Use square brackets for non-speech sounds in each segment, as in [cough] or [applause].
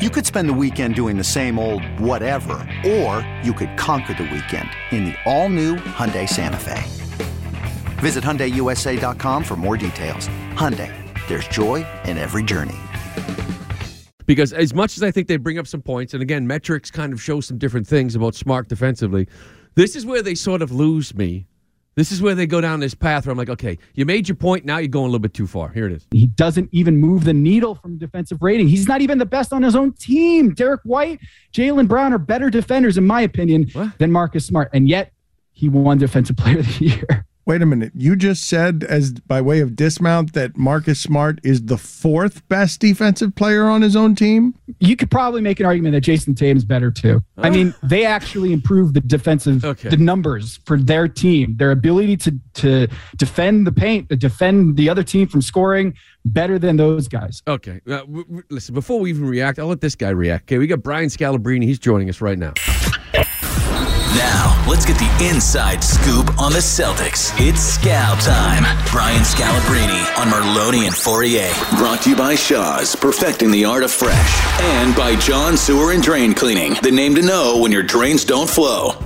You could spend the weekend doing the same old whatever, or you could conquer the weekend in the all-new Hyundai Santa Fe. Visit HyundaiUSA.com for more details. Hyundai, there's joy in every journey. Because as much as I think they bring up some points, and again, metrics kind of show some different things about Smart defensively, this is where they sort of lose me this is where they go down this path where I'm like, okay, you made your point. Now you're going a little bit too far. Here it is. He doesn't even move the needle from defensive rating. He's not even the best on his own team. Derrick White, Jaylen Brown are better defenders, in my opinion, what? than Marcus Smart. And yet he won Defensive Player of the Year. Wait a minute. You just said, as by way of dismount, that Marcus Smart is the fourth best defensive player on his own team? You could probably make an argument that Jayson Tatum's better too. I mean, they actually improved the defensive okay. the numbers for their team, their ability to to defend the paint, to defend the other team from scoring better than those guys. Okay. Uh, w- w- listen, before we even react, I'll let this guy react. Okay, we got Brian Scalabrine. He's joining us right now. Now, let's get the inside scoop on the Celtics. It's Scal time. Brian Scalabrine on Merloni and Fauria. Brought to you by Shaw's, perfecting the art of fresh. And by John Sewer and Drain Cleaning, the name to know when your drains don't flow. All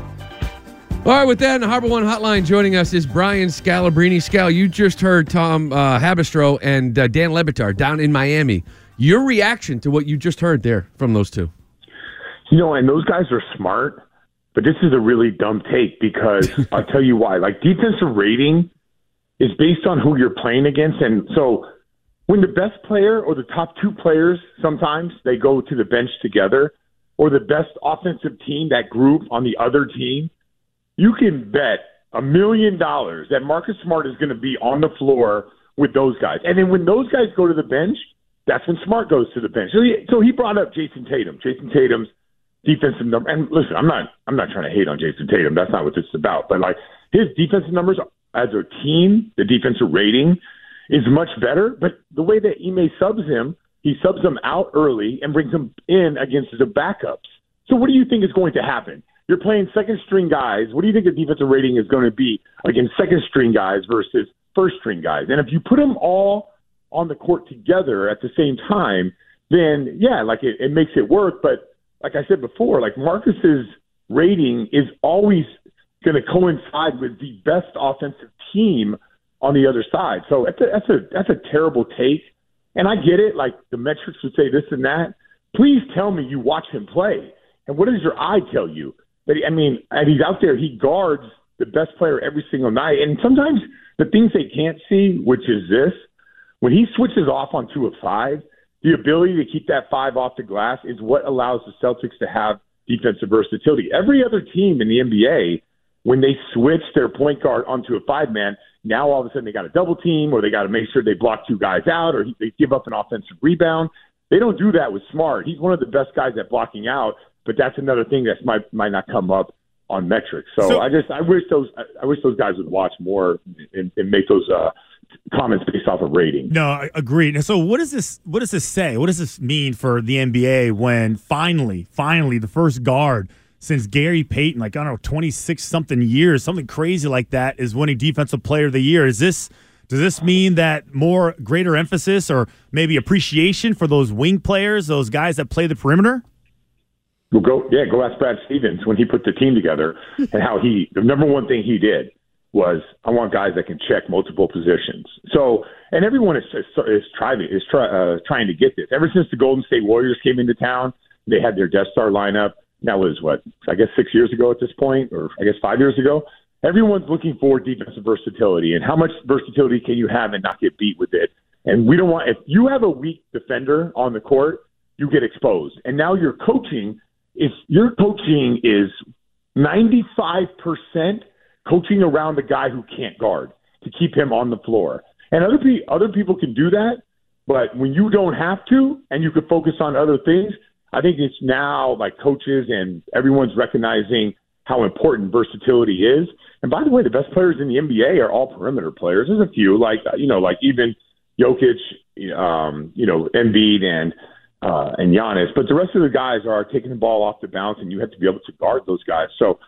right, with that, in the HarborOne Hotline, joining us is Brian Scalabrine. Scal, you just heard Tom uh, Haberstroh and uh, Dan Le Batard down in Miami. Your reaction to what you just heard there from those two? You know, and those guys are smart but this is a really dumb take because [laughs] I'll tell you why. Like defensive rating is based on who you're playing against, and so when the best player or the top two players sometimes they go to the bench together, or the best offensive team, that group on the other team, you can bet a million dollars that Marcus Smart is going to be on the floor with those guys. And then when those guys go to the bench, that's when Smart goes to the bench. So he, so he brought up Jayson Tatum. Jayson Tatum's defensive number. And listen, I'm not I'm not trying to hate on Jayson Tatum. That's not what this is about. But like his defensive numbers as a team, the defensive rating is much better. But the way that Ime subs him, he subs them out early and brings them in against the backups. So what do you think is going to happen? You're playing second string guys. What do you think the defensive rating is going to be against second string guys versus first string guys? And if you put them all on the court together at the same time, then yeah, like it, it makes it work. But like I said before, like Marcus's rating is always going to coincide with the best offensive team on the other side. So that's a, that's a that's a terrible take. And I get it. Like the metrics would say this and that. Please tell me you watch him play. And what does your eye tell you? But I mean, and he's out there. He guards the best player every single night. And sometimes the things they can't see, which is this, when he switches off on two of five, the ability to keep that five off the glass is what allows the Celtics to have defensive versatility. Every other team in the NBA, when they switch their point guard onto a five man, now all of a sudden they got a double team or they got to make sure they block two guys out or they give up an offensive rebound. They don't do that with Smart. He's one of the best guys at blocking out, but that's another thing that might might not come up on metrics. So, so I just I wish those I wish those guys would watch more and, and make those uh, comments based off of rating. No, agreed. So what does this what does this say? What does this mean for the NBA when finally, finally the first guard since Gary Payton, like I don't know, twenty six something years, something crazy like that, is winning defensive player of the year. Is this does this mean that more greater emphasis or maybe appreciation for those wing players, those guys that play the perimeter? Well, go yeah, go ask Brad Stevens when he put the team together and how he the number one thing he did was I want guys that can check multiple positions. So, and everyone is is, is trying is try, uh, trying to get this. Ever since the Golden State Warriors came into town, they had their Death Star lineup. That was what I guess six years ago at this point, or I guess five years ago. Everyone's looking for defensive versatility, and how much versatility can you have and not get beat with it? And we don't want if you have a weak defender on the court, you get exposed. And now your coaching is your coaching is ninety five percent coaching around the guy who can't guard to keep him on the floor. And other pe- other people can do that, But when you don't have to and you can focus on other things, I think it's now like coaches and everyone's recognizing how important versatility is. And by the way, the best players in the NBA are all perimeter players. There's a few like you know like even Jokic, um, you know Embiid and uh, and Giannis, but the rest of the guys are taking the ball off the bounce, and you have to be able to guard those guys. So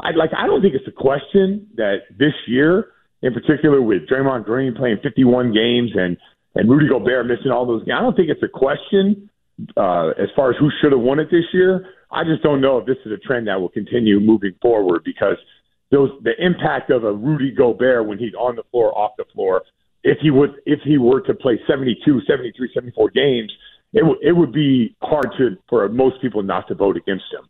I like I don't think it's a question that this year, in particular with Draymond Green playing 51 games and and Rudy Gobert missing all those games, I don't think it's a question uh, as far as who should have won it this year. I just don't know if this is a trend that will continue moving forward because those the impact of a Rudy Gobert when he's on the floor, off the floor, if he would if he were to play 72, 73, 74 games, it, w- it would be hard to for most people not to vote against him.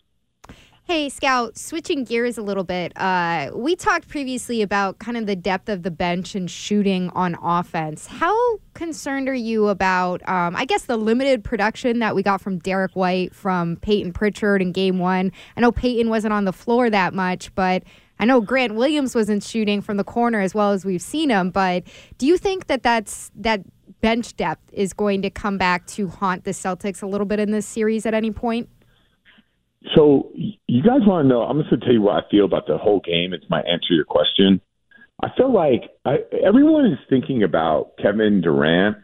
Hey, Scout, switching gears a little bit. Uh, we talked previously about kind of the depth of the bench and shooting on offense. How concerned are you about, um, I guess, the limited production that we got from Derrick White, from Payton Pritchard in game one? I know Payton wasn't on the floor that much, but I know Grant Williams wasn't shooting from the corner as well as we've seen him. But do you think that that's, that bench depth is going to come back to haunt the Celtics a little bit in this series at any point? So you guys want to know? I'm just going to tell you what I feel about the whole game. It's my answer to your question. I feel like I, everyone is thinking about Kevin Durant,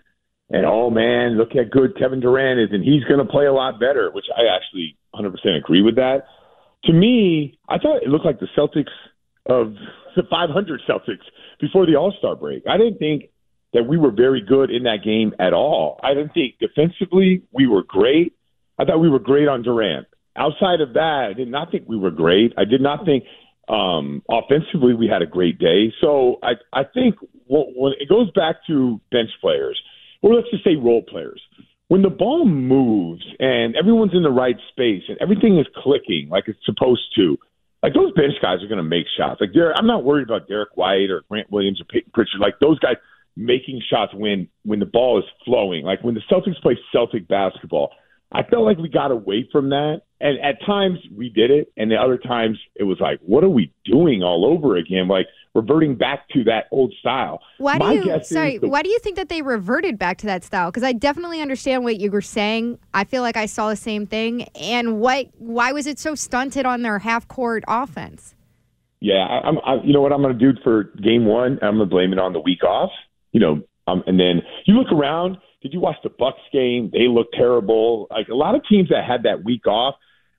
and oh man, look how good Kevin Durant is, and he's going to play a lot better. Which I actually 100% agree with that. To me, I thought it looked like the Celtics of [laughs] the 500 Celtics before the All Star break. I didn't think that we were very good in that game at all. I didn't think defensively we were great. I thought we were great on Durant outside of that, I did not think we were great. I did not think um, offensively we had a great day. So I I think when it goes back to bench players, or let's just say role players, when the ball moves and everyone's in the right space and everything is clicking like it's supposed to, like those bench guys are going to make shots. Like I'm not worried about Derrick White or Grant Williams or Payton Pritchard. Like those guys making shots when when the ball is flowing. Like when the Celtics play Celtic basketball, I felt like we got away from that and at times we did it, and the other times it was like, what are we doing all over again? Like reverting back to that old style. Why do you sorry? The, why do you think that they reverted back to that style? Because I definitely understand what you were saying. I feel like I saw the same thing. And what? Why was it so stunted on their half court offense? Yeah, I, I'm. I, you know what I'm going to do for game one? I'm going to blame it on the week off. You know, um, and then you look around. Did you watch the Bucks game? They look terrible. Like a lot of teams that had that week off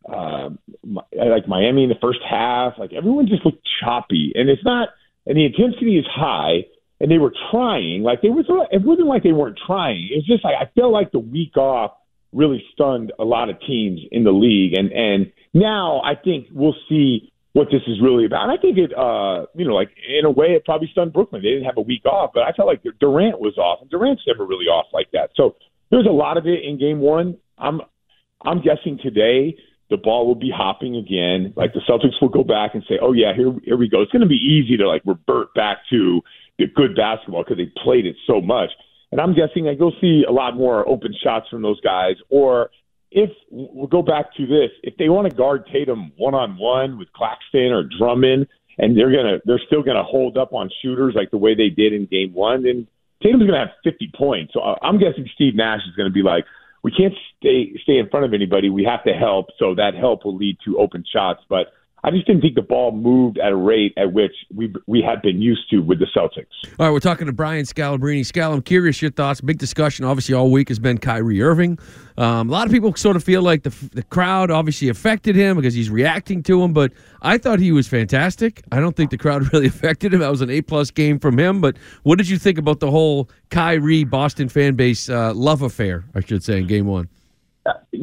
uh, like Miami in the first half. Like everyone just looked choppy, and it's not. And the intensity is high, and they were trying. Like they was. It wasn't like they weren't trying. It's just like I feel like the week off really stunned a lot of teams in the league, and and now I think we'll see what this is really about. And I think it, uh, you know, like in a way, it probably stunned Brooklyn. They didn't have a week off, but I felt like Durant was off, and Durant's never really off like that. So there's a lot of it in Game One. I'm, I'm guessing today the ball will be hopping again. Like the Celtics will go back and say, "Oh yeah, here here we go." It's going to be easy to like revert back to the good basketball because they played it so much. And I'm guessing that you'll see a lot more open shots from those guys. Or if we'll go back to this, if they want to guard Tatum one on one with Claxton or Drummond, and they're gonna they're still gonna hold up on shooters like the way they did in Game One, then Tatum's gonna have 50 points. So uh, I'm guessing Steve Nash is to be like, we can't stay stay in front of anybody. We have to help, so that help will lead to open shots. But I just didn't think the ball moved at a rate at which we we had been used to with the Celtics. All right, we're talking to Brian Scalabrine. Scal, I'm curious your thoughts. Big discussion, obviously, all week has been Kyrie Irving. Um, a lot of people sort of feel like the the crowd obviously affected him because he's reacting to him, but I thought he was fantastic. I don't think the crowd [laughs] really affected him. That was an A plus game from him. But what did you think about the whole Kyrie Boston fan base uh, love affair? I should say in Game One.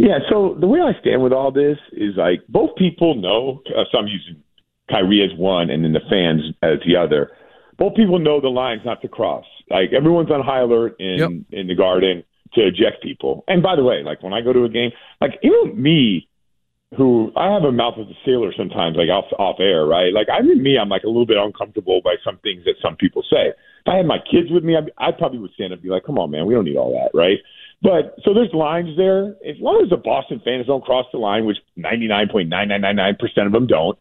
Yeah, so the way I stand with all this is like both people know. Uh, so I'm using Kyrie as one, and then the fans as the other. Both people know the line's not to cross. Like everyone's on high alert in yep. in the Garden to eject people. And by the way, like when I go to a game, like even me, who I have a mouth of a sailor sometimes, like off off air, right? Like I mean, me, I'm like a little bit uncomfortable by some things that some people say. If I had my kids with me, I, I probably would stand up and be like, "Come on, man, we don't need all that, right?" But so there's lines there. As long as the Boston fans don't cross the line, which 99.9999% of them don't,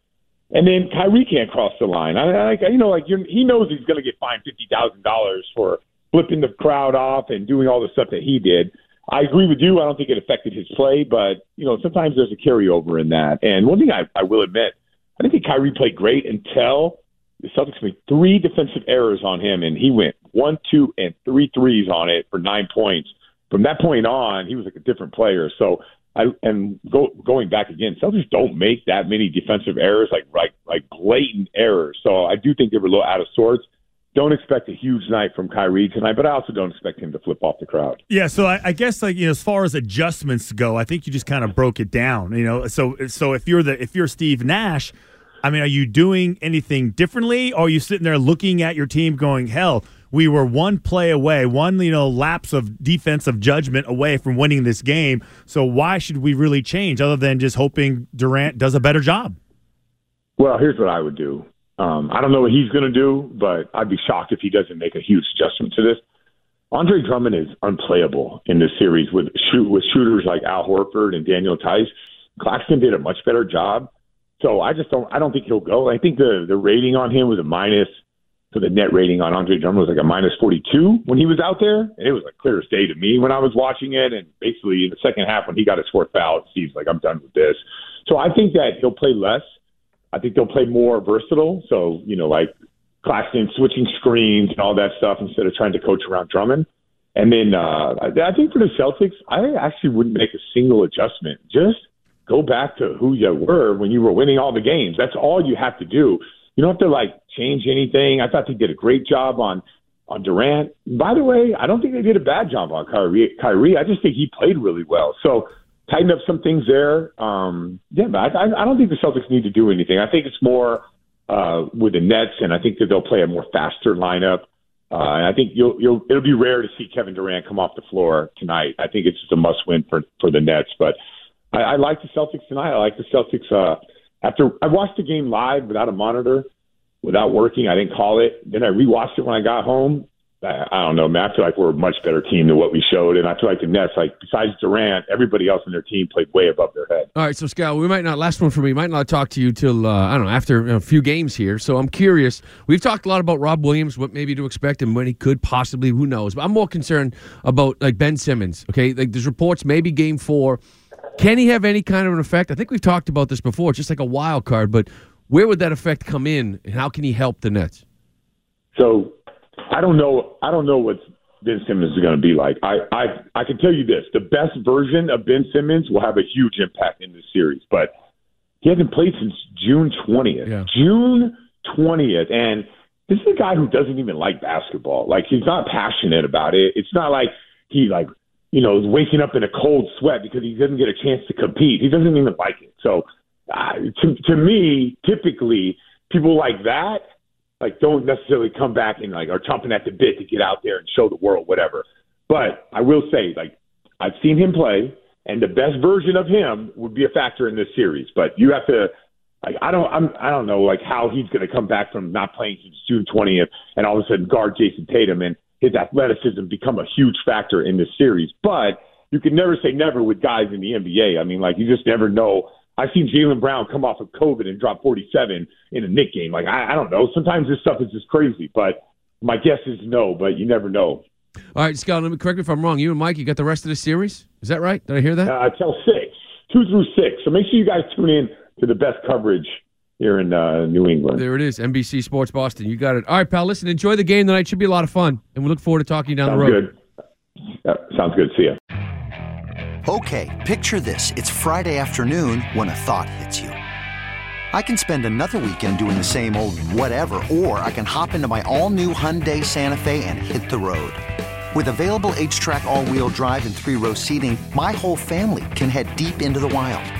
and then Kyrie can't cross the line. I, I you know, like you're, he knows he's going to get fined fifty thousand dollars for flipping the crowd off and doing all the stuff that he did. I agree with you. I don't think it affected his play, but you know sometimes there's a carryover in that. And one thing I, I will admit, I didn't think Kyrie played great until the Celtics made three defensive errors on him, and he went one, two, and three threes on it for nine points. From that point on, he was like a different player. So I and go, going back again, Celtics don't make that many defensive errors, like like like blatant errors. So I do think they were a little out of sorts don't expect a huge night from Kyrie tonight, but I also don't expect him to flip off the crowd. Yeah, so I, I, guess like you know, as far as adjustments go, I think you just kind of broke it down. You know, so so if you're the if you're Steve Nash, I mean, are you doing anything differently, or are you sitting there looking at your team going, hell? We were one play away, one you know lapse of defensive judgment away from winning this game. So why should we really change, other than just hoping Durant does a better job? Well, here's what I would do. Um, I don't know what he's going to do, but I'd be shocked if he doesn't make a huge adjustment to this. Andre Drummond is unplayable in this series with shoot with shooters like Al Horford and Daniel Theis. Claxton did a much better job, so I just don't. I don't think he'll go. I think the the rating on him was a minus. So the net rating on Andre Drummond was like a minus 42 when he was out there, and it was like clear as day to me when I was watching it. And basically in the second half, when he got his fourth foul, Steve's like, "I'm done with this." So I think that he'll play less. I think they'll play more versatile. So, you know, like Claxton switching screens and all that stuff instead of trying to coach around Drummond. And then uh, I think for the Celtics, I actually wouldn't make a single adjustment. Just go back to who you were when you were winning all the games. That's all you have to do. You don't have to like change anything. I thought they did a great job on on Durant. By the way, I don't think they did a bad job on Kyrie. Kyrie, I just think he played really well. So tighten up some things there. Um, yeah, but I, I don't think the Celtics need to do anything. I think it's more uh, with the Nets, and I think that they'll play a more faster lineup. Uh, and I think you'll, you'll, it'll be rare to see Kevin Durant come off the floor tonight. I think it's just a must-win for for the Nets. But I, I like the Celtics tonight. I like the Celtics. Uh, after I watched the game live without a monitor, without working, I didn't call it. Then I rewatched it when I got home. I I don't know, man. I feel like we're a much better team than what we showed, and I feel like the Nets, like besides Durant, everybody else in their team played way above their head. All right, so Scal, we might not. Last one for me. Might not talk to you till uh, I don't know after a few games here. So I'm curious. We've talked a lot about Rob Williams, what maybe to expect, and when he could possibly. Who knows? But I'm more concerned about like Ben Simmons. Okay, like there's reports maybe Game Four. Can he have any kind of an effect? I think we've talked about this before. It's just like a wild card, but where would that effect come in, and how can he help the Nets? So I don't know. I don't know what Ben Simmons is going to be like. I, I I can tell you this: the best version of Ben Simmons will have a huge impact in this series. But he hasn't played since June twentieth. Yeah. June twentieth, and this is a guy who doesn't even like basketball. Like he's not passionate about it. It's not like he like you know waking up in a cold sweat because he doesn't get a chance to compete. He doesn't even like it. So uh, to to me, typically people like that like don't necessarily come back and like are chomping at the bit to get out there and show the world whatever. But I will say, like I've seen him play, and the best version of him would be a factor in this series. But you have to, like I don't, I'm, I don't know like how he's going to come back from not playing since June 20th, and all of a sudden guard Jayson Tatum and his athleticism become a huge factor in this series. But you can never say never with guys in the NBA. I mean, like you just never know I've seen Jaylen Brown come off of COVID and drop 47 in a Knick game. Like, I, I don't know. Sometimes this stuff is just crazy, but my guess is no, but you never know. All right, Scott, let me correct me if I'm wrong. You and Mike, you got the rest of the series? Is that right? Did I hear that? Uh, till six, two through six. So make sure you guys tune in to the best coverage here in uh, New England. There it is, NBC Sports Boston. You got it. All right, pal. Listen, enjoy the game tonight. Should be a lot of fun, and we look forward to talking down sounds the road. Good. sounds good. See you. Okay, picture this. It's Friday afternoon when a thought hits you. I can spend another weekend doing the same old whatever, or I can hop into my all new Hyundai Santa Fe and hit the road. With available HTRAC, all wheel drive, and three row seating, my whole family can head deep into the wild.